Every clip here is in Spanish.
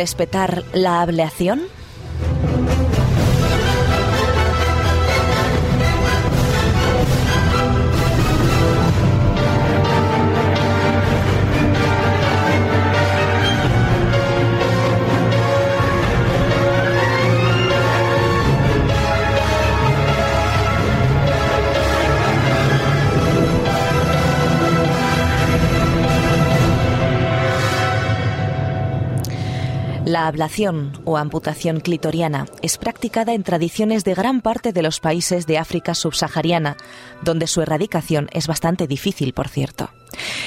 respetar la ableación? La ablación o amputación clitoriana es practicada en tradiciones de gran parte de los países de África subsahariana, donde su erradicación es bastante difícil, por cierto.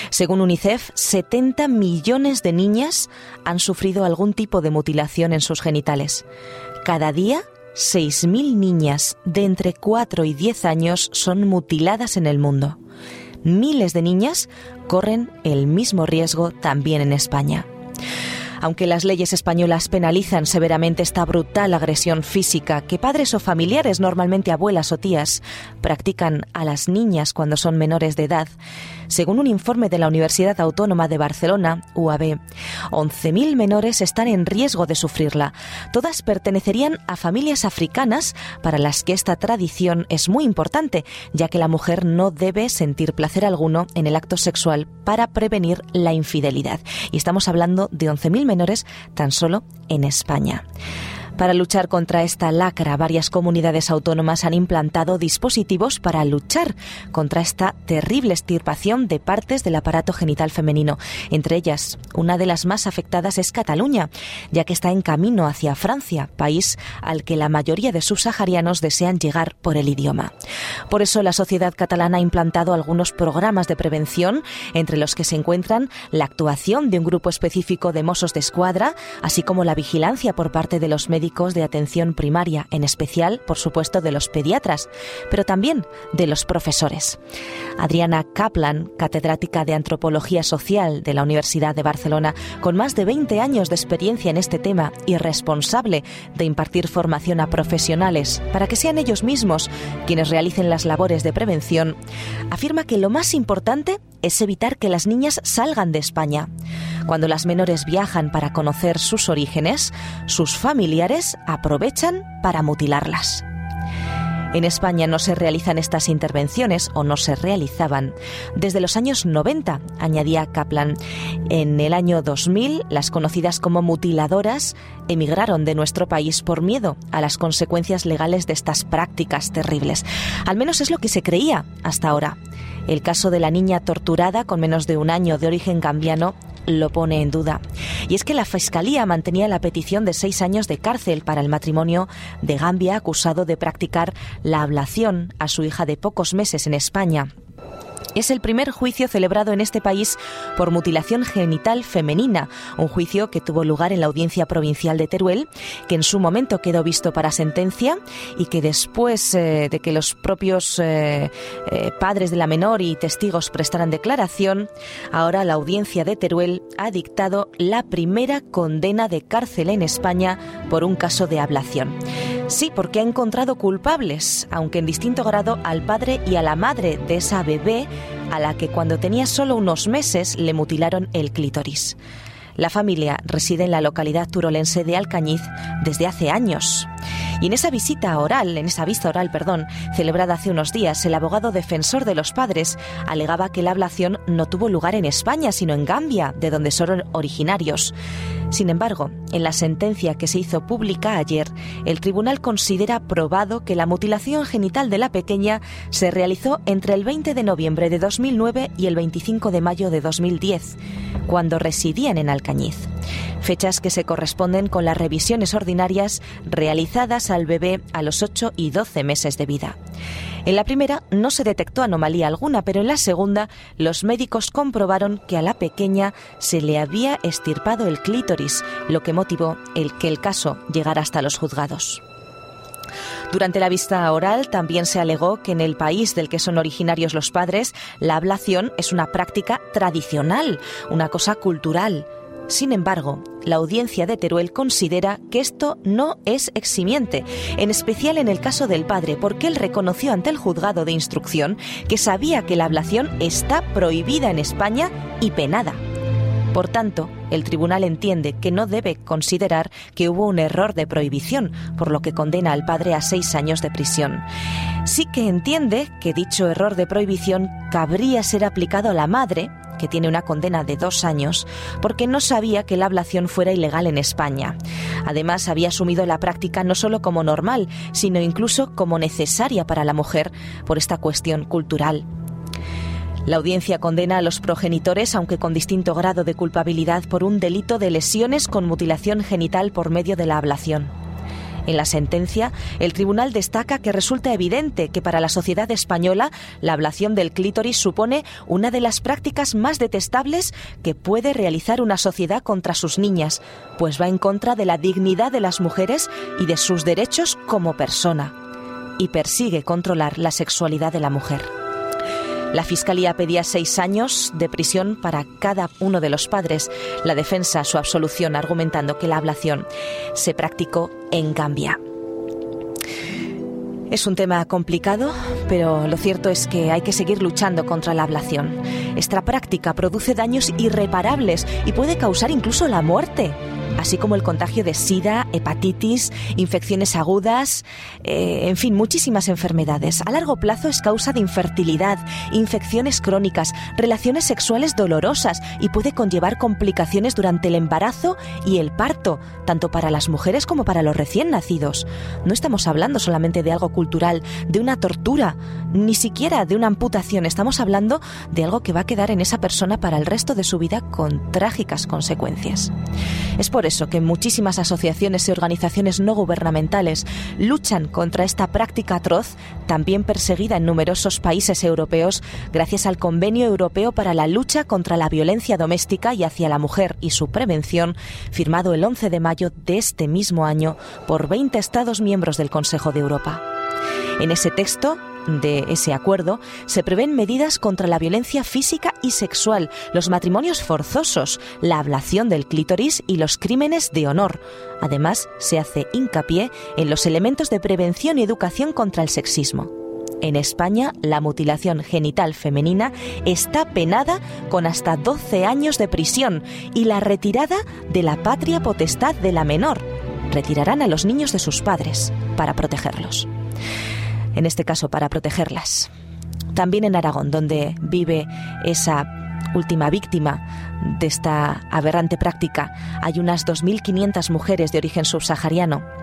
Según UNICEF, 70 millones de niñas han sufrido algún tipo de mutilación en sus genitales. Cada día, 6.000 niñas de entre 4 y 10 años son mutiladas en el mundo. Miles de niñas corren el mismo riesgo también en España. Aunque las leyes españolas penalizan severamente esta brutal agresión física que padres o familiares, normalmente abuelas o tías, practican a las niñas cuando son menores de edad, según un informe de la Universidad Autónoma de Barcelona, UAB, 11.000 menores están en riesgo de sufrirla. Todas pertenecerían a familias africanas para las que esta tradición es muy importante, ya que la mujer no debe sentir placer alguno en el acto sexual para prevenir la infidelidad. Y estamos hablando de 11.000 menores tan solo en España. Para luchar contra esta lacra, varias comunidades autónomas han implantado dispositivos para luchar contra esta terrible extirpación de partes del aparato genital femenino. Entre ellas, una de las más afectadas es Cataluña, ya que está en camino hacia Francia, país al que la mayoría de subsaharianos desean llegar por el idioma. Por eso, la sociedad catalana ha implantado algunos programas de prevención, entre los que se encuentran la actuación de un grupo específico de mozos de escuadra, así como la vigilancia por parte de los médicos de atención primaria, en especial, por supuesto, de los pediatras, pero también de los profesores. Adriana Kaplan, catedrática de Antropología Social de la Universidad de Barcelona, con más de 20 años de experiencia en este tema y responsable de impartir formación a profesionales para que sean ellos mismos quienes realicen las labores de prevención, afirma que lo más importante es evitar que las niñas salgan de España. Cuando las menores viajan para conocer sus orígenes, sus familiares aprovechan para mutilarlas. En España no se realizan estas intervenciones o no se realizaban desde los años 90, añadía Kaplan. En el año 2000, las conocidas como mutiladoras emigraron de nuestro país por miedo a las consecuencias legales de estas prácticas terribles. Al menos es lo que se creía hasta ahora. El caso de la niña torturada con menos de un año de origen gambiano lo pone en duda. Y es que la Fiscalía mantenía la petición de seis años de cárcel para el matrimonio de Gambia acusado de practicar la ablación a su hija de pocos meses en España. Es el primer juicio celebrado en este país por mutilación genital femenina, un juicio que tuvo lugar en la Audiencia Provincial de Teruel, que en su momento quedó visto para sentencia y que después eh, de que los propios eh, eh, padres de la menor y testigos prestaran declaración, ahora la Audiencia de Teruel ha dictado la primera condena de cárcel en España por un caso de ablación. Sí, porque ha encontrado culpables, aunque en distinto grado, al padre y a la madre de esa bebé a la que cuando tenía solo unos meses le mutilaron el clítoris. La familia reside en la localidad turolense de Alcañiz desde hace años. Y en esa visita oral, en esa vista oral, perdón, celebrada hace unos días, el abogado defensor de los padres alegaba que la ablación no tuvo lugar en España, sino en Gambia, de donde son originarios. Sin embargo, en la sentencia que se hizo pública ayer, el tribunal considera probado que la mutilación genital de la pequeña se realizó entre el 20 de noviembre de 2009 y el 25 de mayo de 2010, cuando residían en Alcañiz. Fechas que se corresponden con las revisiones ordinarias realizadas al bebé a los 8 y 12 meses de vida. En la primera no se detectó anomalía alguna, pero en la segunda los médicos comprobaron que a la pequeña se le había estirpado el clítoris, lo que motivó el que el caso llegara hasta los juzgados. Durante la vista oral también se alegó que en el país del que son originarios los padres, la ablación es una práctica tradicional, una cosa cultural. Sin embargo, la audiencia de Teruel considera que esto no es eximiente, en especial en el caso del padre, porque él reconoció ante el juzgado de instrucción que sabía que la ablación está prohibida en España y penada. Por tanto, el tribunal entiende que no debe considerar que hubo un error de prohibición, por lo que condena al padre a seis años de prisión. Sí que entiende que dicho error de prohibición cabría ser aplicado a la madre, que tiene una condena de dos años, porque no sabía que la ablación fuera ilegal en España. Además, había asumido la práctica no solo como normal, sino incluso como necesaria para la mujer por esta cuestión cultural. La audiencia condena a los progenitores, aunque con distinto grado de culpabilidad, por un delito de lesiones con mutilación genital por medio de la ablación. En la sentencia, el tribunal destaca que resulta evidente que para la sociedad española la ablación del clítoris supone una de las prácticas más detestables que puede realizar una sociedad contra sus niñas, pues va en contra de la dignidad de las mujeres y de sus derechos como persona, y persigue controlar la sexualidad de la mujer. La Fiscalía pedía seis años de prisión para cada uno de los padres. La defensa su absolución argumentando que la ablación se practicó en Gambia. Es un tema complicado, pero lo cierto es que hay que seguir luchando contra la ablación. Esta práctica produce daños irreparables y puede causar incluso la muerte así como el contagio de sida, hepatitis, infecciones agudas, eh, en fin, muchísimas enfermedades. A largo plazo es causa de infertilidad, infecciones crónicas, relaciones sexuales dolorosas y puede conllevar complicaciones durante el embarazo y el parto, tanto para las mujeres como para los recién nacidos. No estamos hablando solamente de algo cultural, de una tortura, ni siquiera de una amputación, estamos hablando de algo que va quedar en esa persona para el resto de su vida con trágicas consecuencias. Es por eso que muchísimas asociaciones y organizaciones no gubernamentales luchan contra esta práctica atroz, también perseguida en numerosos países europeos, gracias al Convenio Europeo para la Lucha contra la Violencia Doméstica y hacia la Mujer y su Prevención, firmado el 11 de mayo de este mismo año por 20 Estados miembros del Consejo de Europa. En ese texto de ese acuerdo se prevén medidas contra la violencia física y sexual, los matrimonios forzosos, la ablación del clítoris y los crímenes de honor. Además, se hace hincapié en los elementos de prevención y educación contra el sexismo. En España, la mutilación genital femenina está penada con hasta 12 años de prisión y la retirada de la patria potestad de la menor. Retirarán a los niños de sus padres para protegerlos en este caso para protegerlas. También en Aragón, donde vive esa última víctima de esta aberrante práctica, hay unas 2.500 mujeres de origen subsahariano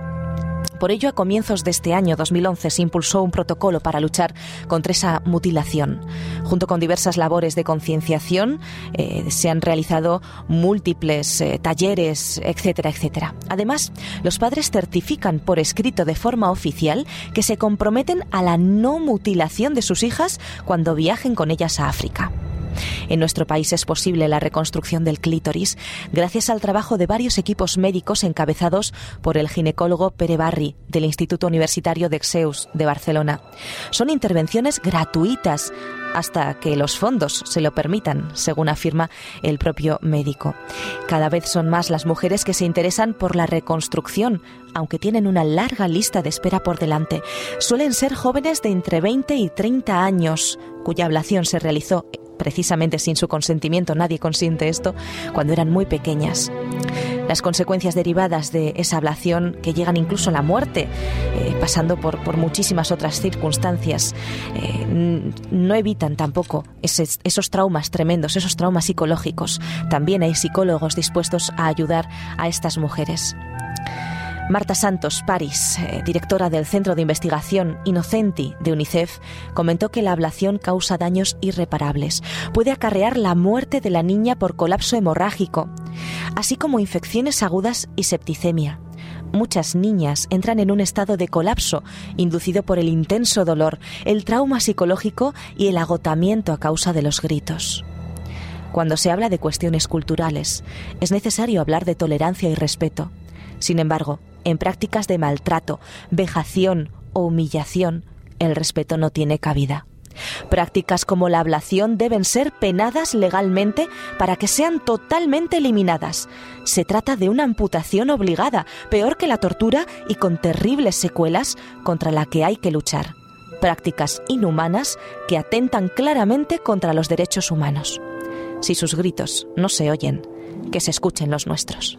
por ello, a comienzos de este año 2011 se impulsó un protocolo para luchar contra esa mutilación. Junto con diversas labores de concienciación, eh, se han realizado múltiples eh, talleres, etcétera, etcétera. Además, los padres certifican por escrito de forma oficial que se comprometen a la no mutilación de sus hijas cuando viajen con ellas a África. En nuestro país es posible la reconstrucción del clítoris gracias al trabajo de varios equipos médicos encabezados por el ginecólogo Pere Barri del Instituto Universitario de Exeus de Barcelona. Son intervenciones gratuitas hasta que los fondos se lo permitan, según afirma el propio médico. Cada vez son más las mujeres que se interesan por la reconstrucción, aunque tienen una larga lista de espera por delante. Suelen ser jóvenes de entre 20 y 30 años, cuya ablación se realizó precisamente sin su consentimiento, nadie consiente esto, cuando eran muy pequeñas. Las consecuencias derivadas de esa ablación, que llegan incluso a la muerte, eh, pasando por, por, muchísimas otras circunstancias, eh, no evitan tampoco esos traumas tremendos, esos traumas psicológicos. También hay psicólogos dispuestos a ayudar a estas mujeres. Marta Santos París, eh, directora del Centro de Investigación Inocenti de UNICEF, comentó que la ablación causa daños irreparables. Puede acarrear la muerte de la niña por colapso hemorrágico, así como infecciones agudas y septicemia. Muchas niñas entran en un estado de colapso inducido por el intenso dolor, el trauma psicológico y el agotamiento a causa de los gritos. Cuando se habla de cuestiones culturales, es necesario hablar de tolerancia y respeto. Sin embargo, en prácticas de maltrato, vejación o humillación, el respeto no tiene cabida. Prácticas como la ablación deben ser penadas legalmente para que sean totalmente eliminadas. Se trata de una amputación obligada, peor que la tortura y con terribles secuelas contra la que hay que luchar. Prácticas inhumanas que atentan claramente contra los derechos humanos. Si sus gritos no se oyen, que se escuchen los nuestros.